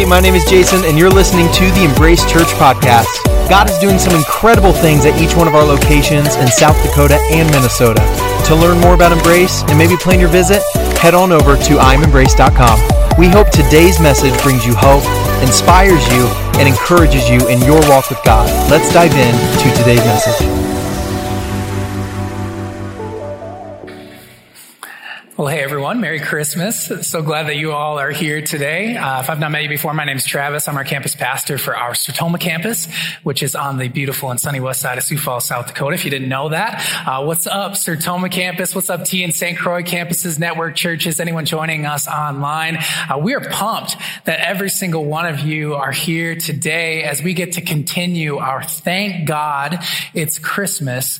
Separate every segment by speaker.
Speaker 1: Hey, my name is Jason, and you're listening to the Embrace Church podcast. God is doing some incredible things at each one of our locations in South Dakota and Minnesota. To learn more about Embrace and maybe plan your visit, head on over to imembrace.com. We hope today's message brings you hope, inspires you, and encourages you in your walk with God. Let's dive in to today's message.
Speaker 2: Well, hey everyone, Merry Christmas. So glad that you all are here today. Uh, if I've not met you before, my name is Travis. I'm our campus pastor for our Sertoma campus, which is on the beautiful and sunny west side of Sioux Falls, South Dakota. If you didn't know that, uh, what's up, Sertoma campus? What's up, Tea and St. Croix campuses, network churches, anyone joining us online? Uh, we are pumped that every single one of you are here today as we get to continue our Thank God It's Christmas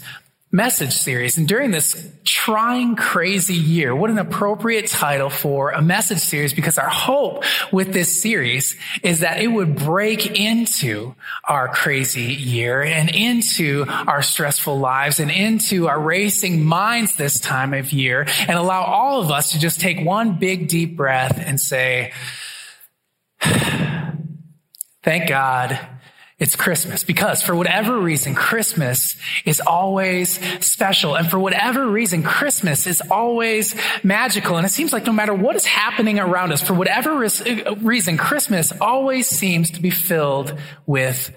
Speaker 2: message series. And during this trying, crazy year, what an appropriate title for a message series because our hope with this series is that it would break into our crazy year and into our stressful lives and into our racing minds this time of year and allow all of us to just take one big deep breath and say, thank God it's Christmas because for whatever reason, Christmas is always special. And for whatever reason, Christmas is always magical. And it seems like no matter what is happening around us, for whatever uh, reason, Christmas always seems to be filled with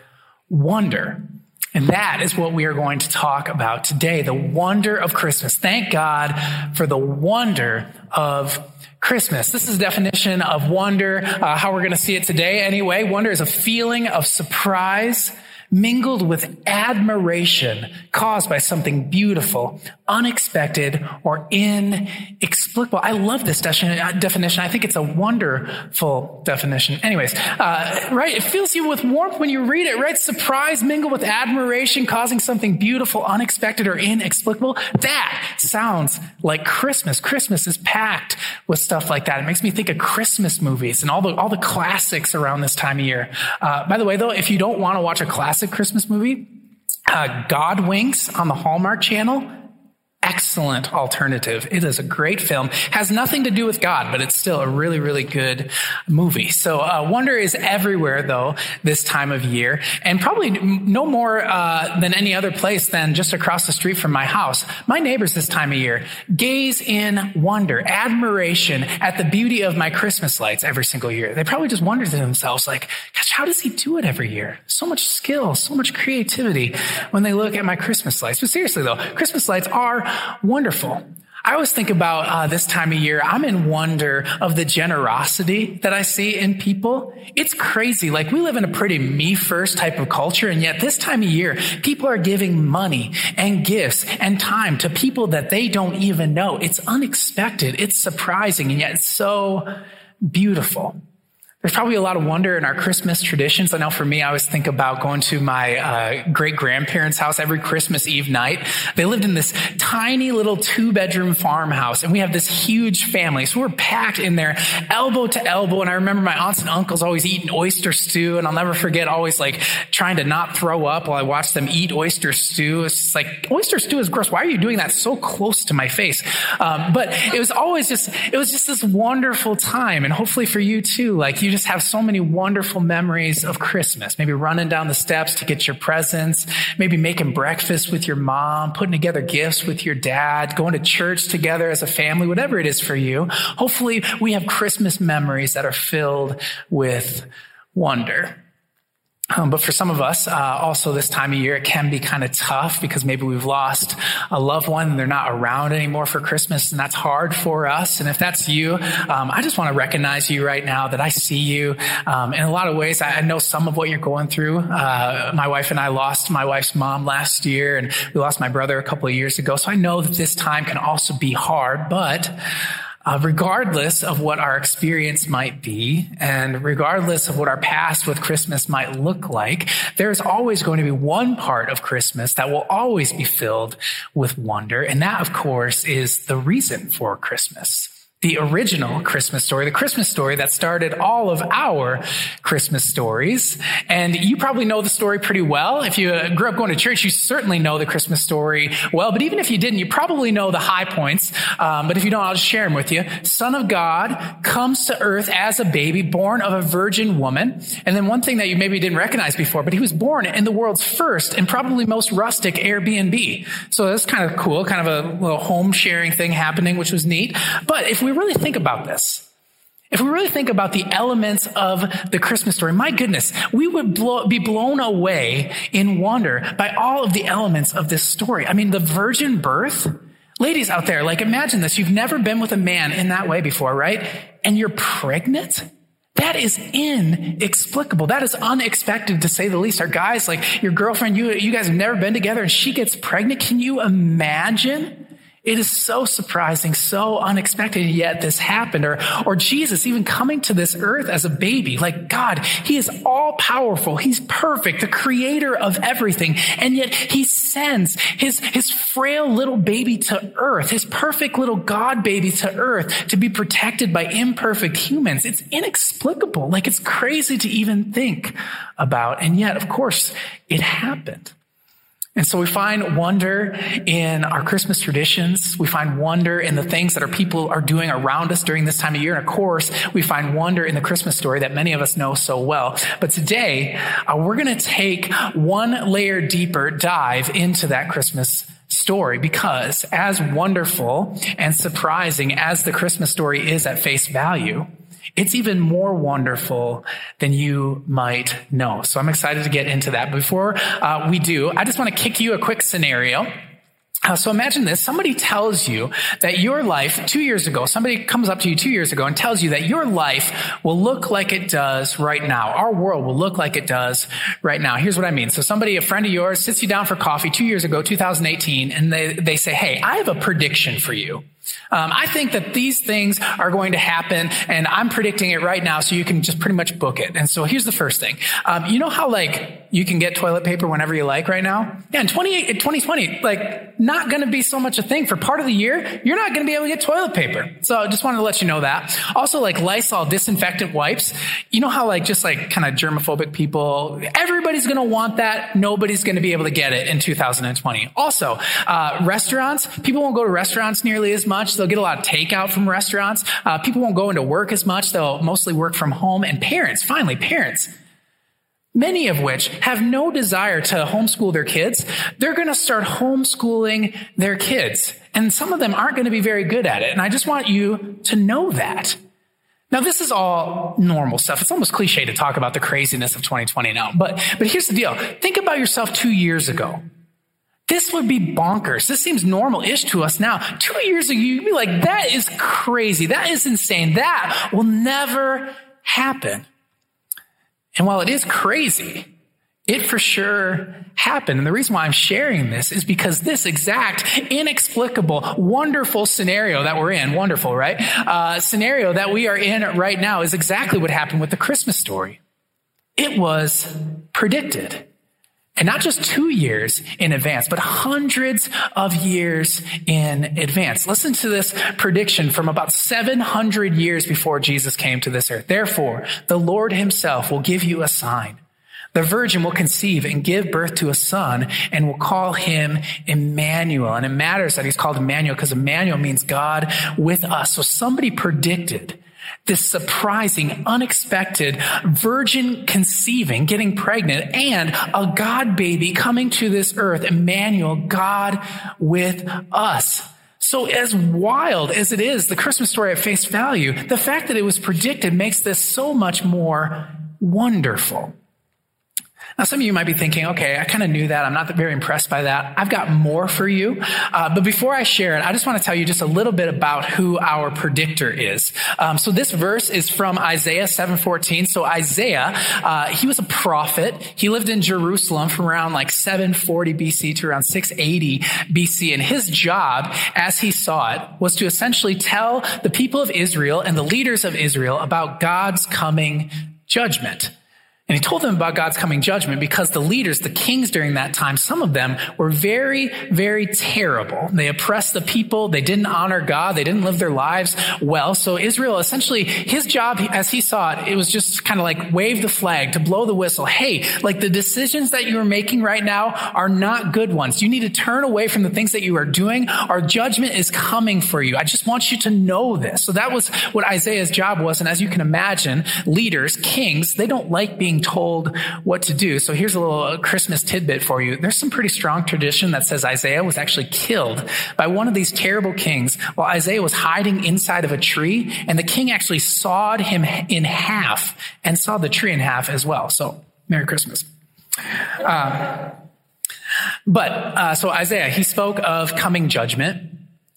Speaker 2: wonder. And that is what we are going to talk about today. The wonder of Christmas. Thank God for the wonder of Christmas. This is definition of wonder, uh, how we're going to see it today anyway. Wonder is a feeling of surprise mingled with admiration caused by something beautiful, unexpected, or inexplicable. I love this definition. I think it's a wonderful definition. Anyways, uh, right? It fills you with warmth when you read it, right? Surprise mingled with admiration, causing something beautiful, unexpected, or inexplicable. That sounds like Christmas. Christmas is packed with stuff like that. It makes me think of Christmas movies and all the all the classics around this time of year. Uh, by the way, though, if you don't want to watch a classic Christmas movie. Uh, God Winks on the Hallmark Channel excellent alternative. It is a great film. Has nothing to do with God, but it's still a really, really good movie. So uh, wonder is everywhere though this time of year, and probably no more uh, than any other place than just across the street from my house. My neighbors this time of year gaze in wonder, admiration at the beauty of my Christmas lights every single year. They probably just wonder to themselves, like, "Gosh, how does he do it every year? So much skill, so much creativity." When they look at my Christmas lights, but seriously though, Christmas lights are wonderful. I always think about uh, this time of year. I'm in wonder of the generosity that I see in people. It's crazy. Like we live in a pretty me first type of culture. And yet this time of year, people are giving money and gifts and time to people that they don't even know. It's unexpected. It's surprising. And yet it's so beautiful. There's probably a lot of wonder in our Christmas traditions. I know for me, I always think about going to my uh, great grandparents' house every Christmas Eve night. They lived in this tiny little two bedroom farmhouse, and we have this huge family. So we're packed in there, elbow to elbow. And I remember my aunts and uncles always eating oyster stew, and I'll never forget always like trying to not throw up while I watched them eat oyster stew. It's just like oyster stew is gross. Why are you doing that so close to my face? Um, but it was always just it was just this wonderful time, and hopefully for you too. Like you just have so many wonderful memories of Christmas. Maybe running down the steps to get your presents, maybe making breakfast with your mom, putting together gifts with your dad, going to church together as a family, whatever it is for you. Hopefully we have Christmas memories that are filled with wonder. Um, but for some of us, uh, also this time of year, it can be kind of tough because maybe we've lost a loved one and they're not around anymore for Christmas, and that's hard for us. And if that's you, um, I just want to recognize you right now that I see you. Um, in a lot of ways, I, I, know some of what you're going through. Uh, my wife and I lost my wife's mom last year, and we lost my brother a couple of years ago. So I know that this time can also be hard, but uh, regardless of what our experience might be, and regardless of what our past with Christmas might look like, there's always going to be one part of Christmas that will always be filled with wonder. And that, of course, is the reason for Christmas. The original Christmas story, the Christmas story that started all of our Christmas stories. And you probably know the story pretty well. If you grew up going to church, you certainly know the Christmas story well. But even if you didn't, you probably know the high points. Um, but if you don't, I'll just share them with you. Son of God comes to earth as a baby, born of a virgin woman. And then one thing that you maybe didn't recognize before, but he was born in the world's first and probably most rustic Airbnb. So that's kind of cool, kind of a little home sharing thing happening, which was neat. But if we really think about this, if we really think about the elements of the Christmas story, my goodness, we would blow, be blown away in wonder by all of the elements of this story. I mean, the virgin birth, ladies out there, like imagine this. You've never been with a man in that way before, right? And you're pregnant. That is inexplicable. That is unexpected to say the least. Our guys, like your girlfriend, you, you guys have never been together and she gets pregnant. Can you imagine? It is so surprising, so unexpected, yet this happened. Or, or Jesus even coming to this earth as a baby. Like God, He is all powerful. He's perfect, the creator of everything. And yet He sends His, His frail little baby to earth, His perfect little God baby to earth to be protected by imperfect humans. It's inexplicable. Like it's crazy to even think about. And yet, of course, it happened. And so we find wonder in our Christmas traditions. We find wonder in the things that our people are doing around us during this time of year. And of course, we find wonder in the Christmas story that many of us know so well. But today, uh, we're going to take one layer deeper dive into that Christmas story because as wonderful and surprising as the Christmas story is at face value, it's even more wonderful than you might know. So I'm excited to get into that. Before uh, we do, I just want to kick you a quick scenario. Uh, so imagine this. Somebody tells you that your life two years ago, somebody comes up to you two years ago and tells you that your life will look like it does right now. Our world will look like it does right now. Here's what I mean. So somebody, a friend of yours sits you down for coffee two years ago, 2018, and they, they say, Hey, I have a prediction for you. Um, I think that these things are going to happen, and I'm predicting it right now, so you can just pretty much book it. And so here's the first thing. Um, you know how like you can get toilet paper whenever you like right now? Yeah, in 2020, like not going to be so much a thing for part of the year. You're not going to be able to get toilet paper. So I just wanted to let you know that. Also, like Lysol disinfectant wipes. You know how like just like kind of germophobic people, everybody's going to want that. Nobody's going to be able to get it in 2020. Also, uh, restaurants. People won't go to restaurants nearly as much much. They'll get a lot of takeout from restaurants. Uh, people won't go into work as much. They'll mostly work from home. And parents, finally, parents, many of which have no desire to homeschool their kids, they're going to start homeschooling their kids. And some of them aren't going to be very good at it. And I just want you to know that. Now, this is all normal stuff. It's almost cliche to talk about the craziness of 2020 now. But, but here's the deal. Think about yourself two years ago. This would be bonkers. This seems normal-ish to us now. Two years ago, you'd be like, that is crazy. That is insane. That will never happen. And while it is crazy, it for sure happened. And the reason why I'm sharing this is because this exact inexplicable, wonderful scenario that we're in, wonderful, right? Uh, scenario that we are in right now is exactly what happened with the Christmas story. It was predicted. And not just two years in advance, but hundreds of years in advance. Listen to this prediction from about 700 years before Jesus came to this earth. Therefore, the Lord himself will give you a sign. The virgin will conceive and give birth to a son and will call him Emmanuel. And it matters that he's called Emmanuel because Emmanuel means God with us. So somebody predicted this surprising, unexpected virgin conceiving, getting pregnant, and a God baby coming to this earth, Emmanuel, God with us. So as wild as it is, the Christmas story at face value, the fact that it was predicted makes this so much more wonderful. Now, some of you might be thinking, okay, I kind of knew that. I'm not very impressed by that. I've got more for you. Uh, but before I share it, I just want to tell you just a little bit about who our predictor is. Um, so this verse is from Isaiah 7:14. So Isaiah, uh, he was a prophet. He lived in Jerusalem from around like 740 BC to around 680 BC. And his job, as he saw it, was to essentially tell the people of Israel and the leaders of Israel about God's coming judgment. And he told them about God's coming judgment because the leaders, the kings during that time, some of them were very, very terrible. They oppressed the people. They didn't honor God. They didn't live their lives well. So Israel, essentially, his job, as he saw it, it was just kind of like wave the flag, to blow the whistle. Hey, like the decisions that you are making right now are not good ones. You need to turn away from the things that you are doing. Our judgment is coming for you. I just want you to know this. So that was what Isaiah's job was. And as you can imagine, leaders, kings, they don't like being told what to do. So here's a little Christmas tidbit for you. There's some pretty strong tradition that says Isaiah was actually killed by one of these terrible kings while Isaiah was hiding inside of a tree, and the king actually sawed him in half and sawed the tree in half as well. So Merry Christmas. Uh, but uh, so Isaiah, he spoke of coming judgment,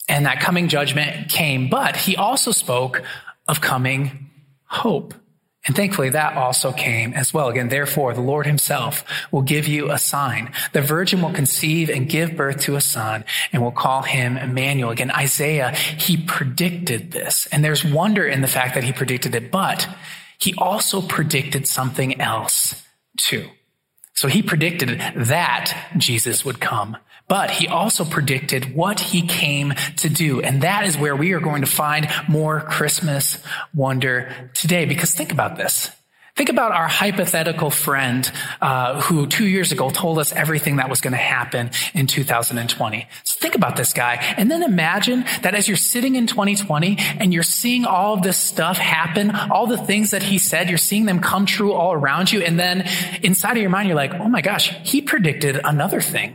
Speaker 2: and that coming judgment came, but he also spoke of coming hope. And thankfully that also came as well. Again, therefore the Lord himself will give you a sign. The virgin will conceive and give birth to a son and will call him Emmanuel. Again, Isaiah, he predicted this. And there's wonder in the fact that he predicted it, but he also predicted something else too. So he predicted that Jesus would come. But he also predicted what he came to do. And that is where we are going to find more Christmas wonder today. Because think about this. Think about our hypothetical friend uh, who two years ago told us everything that was going to happen in 2020. So think about this guy, and then imagine that as you're sitting in 2020 and you're seeing all of this stuff happen, all the things that he said, you're seeing them come true all around you, and then inside of your mind, you're like, "Oh my gosh, he predicted another thing."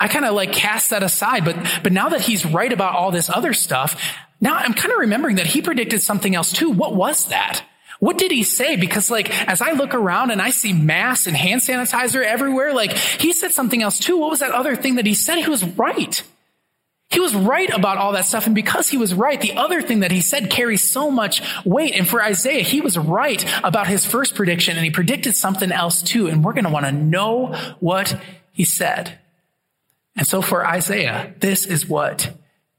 Speaker 2: I kind of like cast that aside. But, but now that he's right about all this other stuff, now I'm kind of remembering that he predicted something else too. What was that? What did he say? Because like, as I look around and I see masks and hand sanitizer everywhere, like he said something else too. What was that other thing that he said? He was right. He was right about all that stuff. And because he was right, the other thing that he said carries so much weight. And for Isaiah, he was right about his first prediction and he predicted something else too. And we're going to want to know what he said. And so for Isaiah, this is what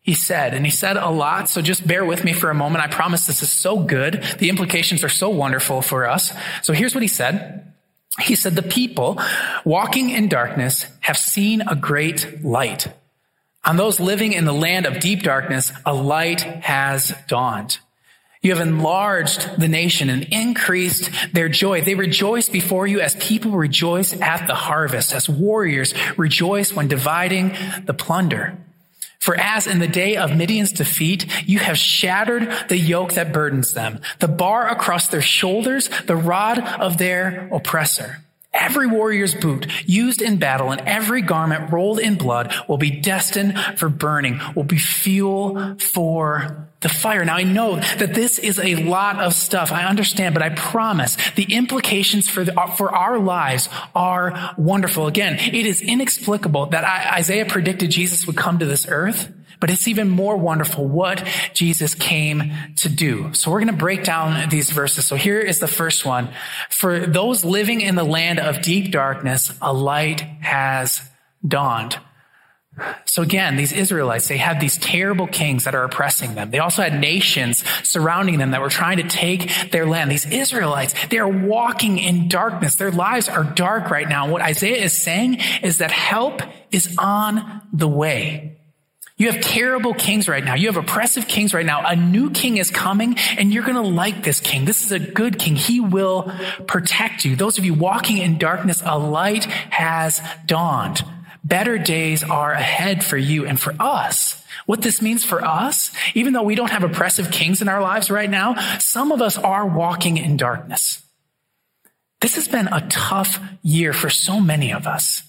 Speaker 2: he said. And he said a lot, so just bear with me for a moment. I promise this is so good. The implications are so wonderful for us. So here's what he said. He said, the people walking in darkness have seen a great light. On those living in the land of deep darkness, a light has dawned. You have enlarged the nation and increased their joy. They rejoice before you as people rejoice at the harvest, as warriors rejoice when dividing the plunder. For as in the day of Midian's defeat, you have shattered the yoke that burdens them, the bar across their shoulders, the rod of their oppressor. Every warrior's boot used in battle and every garment rolled in blood will be destined for burning, will be fuel for the fire. Now I know that this is a lot of stuff. I understand, but I promise the implications for, the, for our lives are wonderful. Again, it is inexplicable that Isaiah predicted Jesus would come to this earth. But it's even more wonderful what Jesus came to do. So we're going to break down these verses. So here is the first one. For those living in the land of deep darkness, a light has dawned. So again, these Israelites, they had these terrible kings that are oppressing them. They also had nations surrounding them that were trying to take their land. These Israelites, they are walking in darkness. Their lives are dark right now. What Isaiah is saying is that help is on the way. You have terrible kings right now. You have oppressive kings right now. A new king is coming and you're going to like this king. This is a good king. He will protect you. Those of you walking in darkness, a light has dawned. Better days are ahead for you and for us. What this means for us, even though we don't have oppressive kings in our lives right now, some of us are walking in darkness. This has been a tough year for so many of us.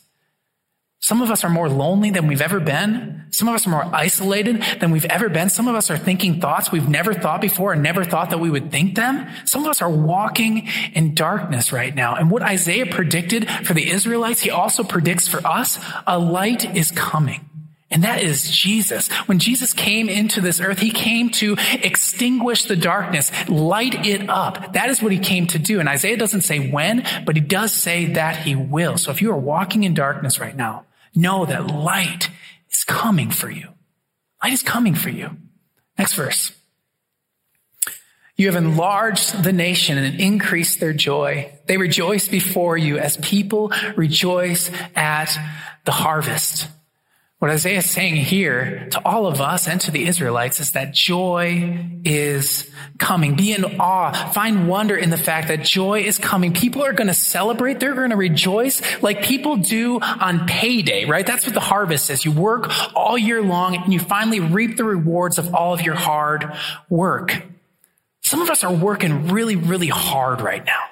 Speaker 2: Some of us are more lonely than we've ever been. Some of us are more isolated than we've ever been. Some of us are thinking thoughts we've never thought before and never thought that we would think them. Some of us are walking in darkness right now. And what Isaiah predicted for the Israelites, he also predicts for us, a light is coming. And that is Jesus. When Jesus came into this earth, he came to extinguish the darkness, light it up. That is what he came to do. And Isaiah doesn't say when, but he does say that he will. So if you are walking in darkness right now, know that light is coming for you. Light is coming for you. Next verse. You have enlarged the nation and increased their joy. They rejoice before you as people rejoice at the harvest. What Isaiah is saying here to all of us and to the Israelites is that joy is coming. Be in awe. Find wonder in the fact that joy is coming. People are going to celebrate. They're going to rejoice like people do on payday, right? That's what the harvest is. You work all year long and you finally reap the rewards of all of your hard work. Some of us are working really, really hard right now.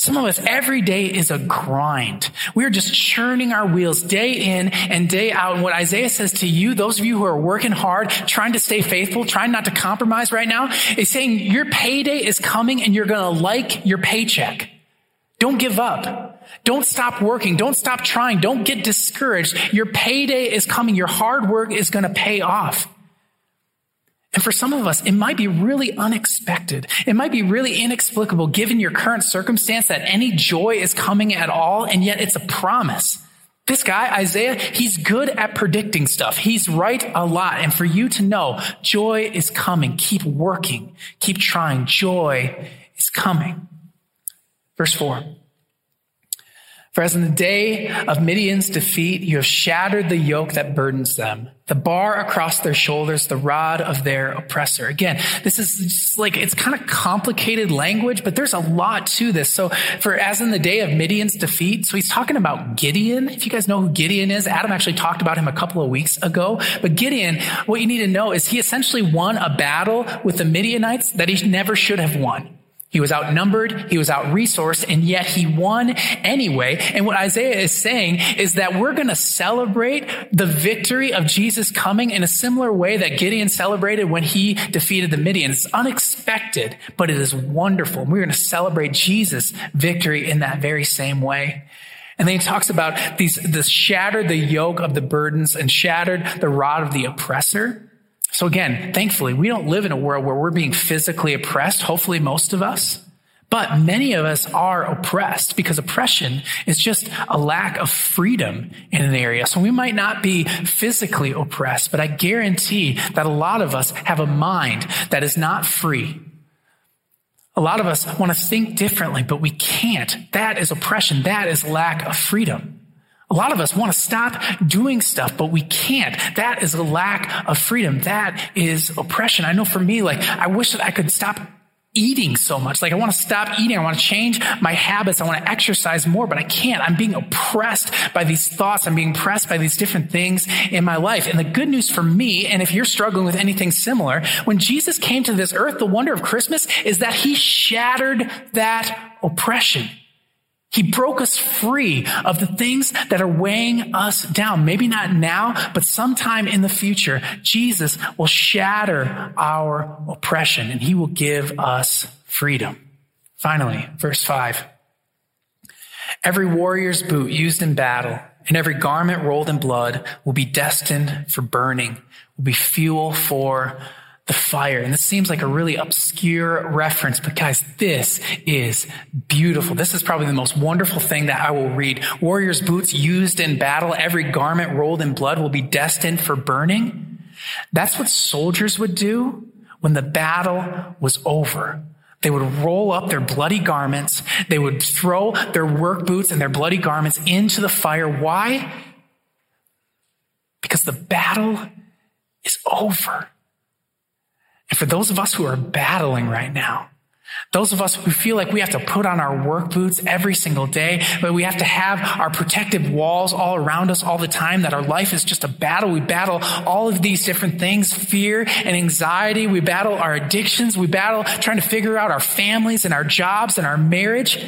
Speaker 2: Some of us, every day is a grind. We are just churning our wheels day in and day out. And what Isaiah says to you, those of you who are working hard, trying to stay faithful, trying not to compromise right now, is saying your payday is coming and you're going to like your paycheck. Don't give up. Don't stop working. Don't stop trying. Don't get discouraged. Your payday is coming. Your hard work is going to pay off. And for some of us, it might be really unexpected. It might be really inexplicable given your current circumstance that any joy is coming at all, and yet it's a promise. This guy, Isaiah, he's good at predicting stuff. He's right a lot. And for you to know, joy is coming. Keep working. Keep trying. Joy is coming. Verse four. For as in the day of Midian's defeat, you have shattered the yoke that burdens them, the bar across their shoulders, the rod of their oppressor. Again, this is just like, it's kind of complicated language, but there's a lot to this. So for as in the day of Midian's defeat, so he's talking about Gideon. If you guys know who Gideon is, Adam actually talked about him a couple of weeks ago. But Gideon, what you need to know is he essentially won a battle with the Midianites that he never should have won. He was outnumbered, he was out-resourced, and yet he won anyway. And what Isaiah is saying is that we're going to celebrate the victory of Jesus coming in a similar way that Gideon celebrated when he defeated the Midian. It's unexpected, but it is wonderful. And We're going to celebrate Jesus' victory in that very same way. And then he talks about these, this shattered the yoke of the burdens and shattered the rod of the oppressor. So again, thankfully, we don't live in a world where we're being physically oppressed, hopefully most of us. But many of us are oppressed because oppression is just a lack of freedom in an area. So we might not be physically oppressed, but I guarantee that a lot of us have a mind that is not free. A lot of us want to think differently, but we can't. That is oppression. That is lack of freedom. A lot of us want to stop doing stuff, but we can't. That is a lack of freedom. That is oppression. I know for me, like, I wish that I could stop eating so much. Like, I want to stop eating. I want to change my habits. I want to exercise more, but I can't. I'm being oppressed by these thoughts. I'm being oppressed by these different things in my life. And the good news for me, and if you're struggling with anything similar, when Jesus came to this earth, the wonder of Christmas is that he shattered that oppression. He broke us free of the things that are weighing us down. Maybe not now, but sometime in the future, Jesus will shatter our oppression and he will give us freedom. Finally, verse five. Every warrior's boot used in battle and every garment rolled in blood will be destined for burning, will be fuel for the fire. And this seems like a really obscure reference, but guys, this is beautiful. This is probably the most wonderful thing that I will read. Warriors' boots used in battle, every garment rolled in blood will be destined for burning. That's what soldiers would do when the battle was over. They would roll up their bloody garments. They would throw their work boots and their bloody garments into the fire. Why? Because the battle is over. For those of us who are battling right now, those of us who feel like we have to put on our work boots every single day, but we have to have our protective walls all around us all the time, that our life is just a battle. We battle all of these different things, fear and anxiety. We battle our addictions. We battle trying to figure out our families and our jobs and our marriage.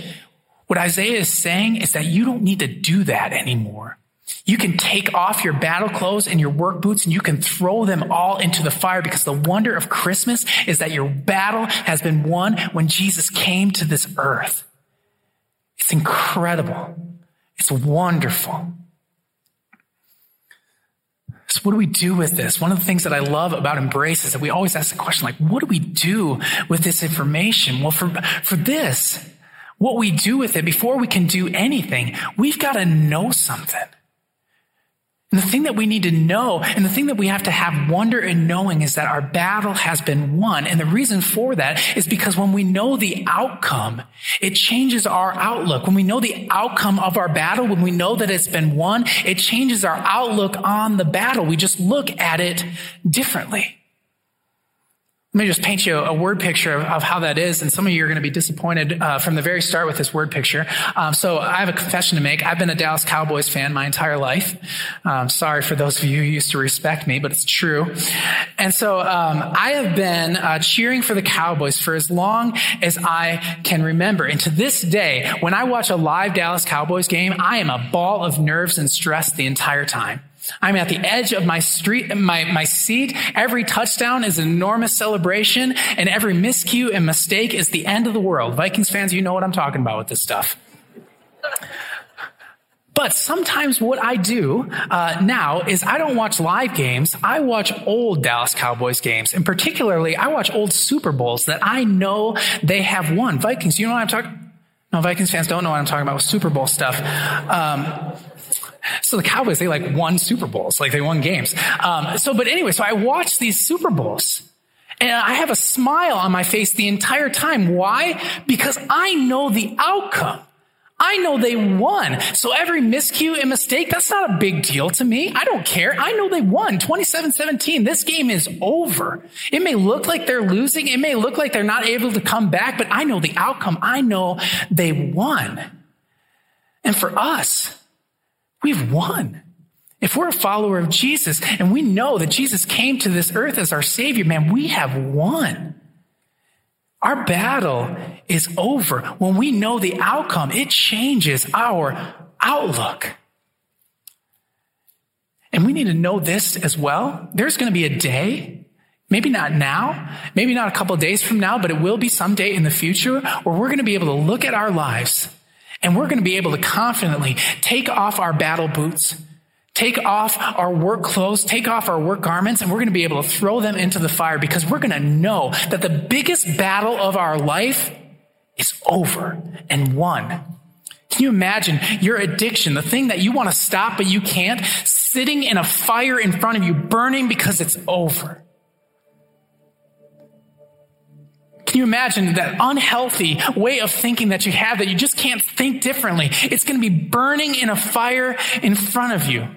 Speaker 2: What Isaiah is saying is that you don't need to do that anymore. You can take off your battle clothes and your work boots and you can throw them all into the fire because the wonder of Christmas is that your battle has been won when Jesus came to this earth. It's incredible. It's wonderful. So what do we do with this? One of the things that I love about Embrace is that we always ask the question, like, what do we do with this information? Well, for, for this, what we do with it before we can do anything, we've got to know something. And the thing that we need to know and the thing that we have to have wonder in knowing is that our battle has been won. And the reason for that is because when we know the outcome, it changes our outlook. When we know the outcome of our battle, when we know that it's been won, it changes our outlook on the battle. We just look at it differently. Let me just paint you a word picture of, how that is, and some of you are going to be disappointed uh, from the very start with this word picture. Um, so I have a confession to make. I've been a Dallas Cowboys fan my entire life. Um, sorry for those of you who used to respect me, but it's true. And so um, I have been uh, cheering for the Cowboys for as long as I can remember. And to this day, when I watch a live Dallas Cowboys game, I am a ball of nerves and stress the entire time. I'm at the edge of my street, my, my seat. Every touchdown is an enormous celebration, and every miscue and mistake is the end of the world. Vikings fans, you know what I'm talking about with this stuff. But sometimes what I do uh, now is I don't watch live games. I watch old Dallas Cowboys games, and particularly I watch old Super Bowls that I know they have won. Vikings, you know what I'm talking? No, Vikings fans don't know what I'm talking about with Super Bowl stuff. Um, so the Cowboys, they like won Super Bowls, like they won games. Um, so, but anyway, so I watch these Super Bowls. And I have a smile on my face the entire time. Why? Because I know the outcome. I know they won. So every miscue and mistake, that's not a big deal to me. I don't care. I know they won 27-17. This game is over. It may look like they're losing. It may look like they're not able to come back, but I know the outcome. I know they won. And for us, We've won. If we're a follower of Jesus and we know that Jesus came to this earth as our Savior, man, we have won. Our battle is over. When we know the outcome, it changes our outlook. And we need to know this as well. There's going to be a day, maybe not now, maybe not a couple days from now, but it will be someday in the future where we're going to be able to look at our lives and we're going to be able to confidently take off our battle boots, take off our work clothes, take off our work garments, and we're going to be able to throw them into the fire because we're going to know that the biggest battle of our life is over and won. Can you imagine your addiction, the thing that you want to stop but you can't, sitting in a fire in front of you, burning because it's over? Can you imagine that unhealthy way of thinking that you have that you just can't think differently? It's going to be burning in a fire in front of you.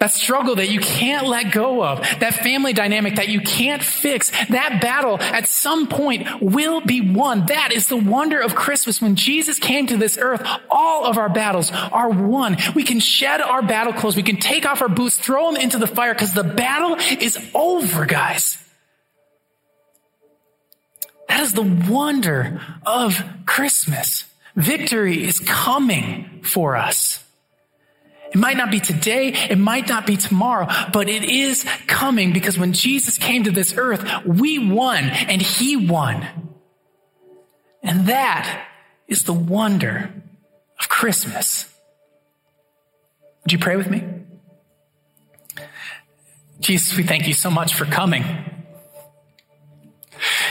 Speaker 2: That struggle that you can't let go of, that family dynamic that you can't fix, that battle at some point will be won. That is the wonder of Christmas. When Jesus came to this earth, all of our battles are won. We can shed our battle clothes. We can take off our boots, throw them into the fire because the battle is over, guys. That is the wonder of Christmas. Victory is coming for us. It might not be today, it might not be tomorrow, but it is coming because when Jesus came to this earth, we won and he won. And that is the wonder of Christmas. Would you pray with me? Jesus, we thank you so much for coming.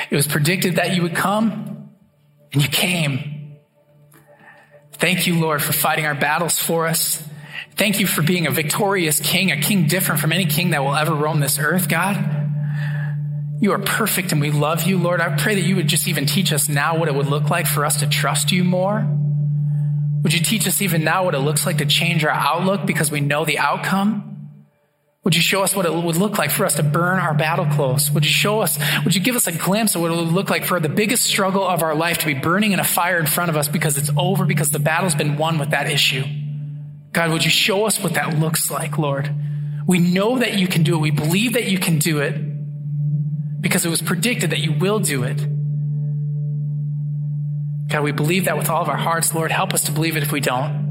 Speaker 2: It was predicted that you would come, and you came. Thank you, Lord, for fighting our battles for us. Thank you for being a victorious king, a king different from any king that will ever roam this earth, God. You are perfect and we love you, Lord. I pray that you would just even teach us now what it would look like for us to trust you more. Would you teach us even now what it looks like to change our outlook because we know the outcome? Would you show us what it would look like for us to burn our battle clothes? Would you show us, would you give us a glimpse of what it would look like for the biggest struggle of our life to be burning in a fire in front of us because it's over, because the battle's been won with that issue? God, would you show us what that looks like, Lord? We know that you can do it. We believe that you can do it because it was predicted that you will do it. God, we believe that with all of our hearts. Lord, help us to believe it if we don't.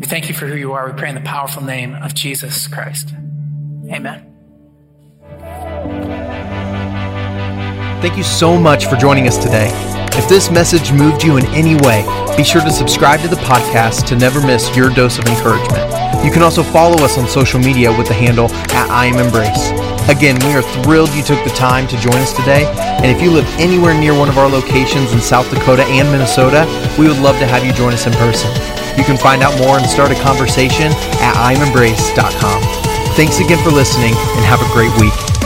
Speaker 2: We thank you for who you are. We pray in the powerful name of Jesus Christ. Amen.
Speaker 1: Thank you so much for joining us today. If this message moved you in any way, be sure to subscribe to the podcast to never miss your dose of encouragement. You can also follow us on social media with the handle at I am Embrace. Again, we are thrilled you took the time to join us today. And if you live anywhere near one of our locations in South Dakota and Minnesota, we would love to have you join us in person. You can find out more and start a conversation at imembrace.com. Thanks again for listening and have a great week.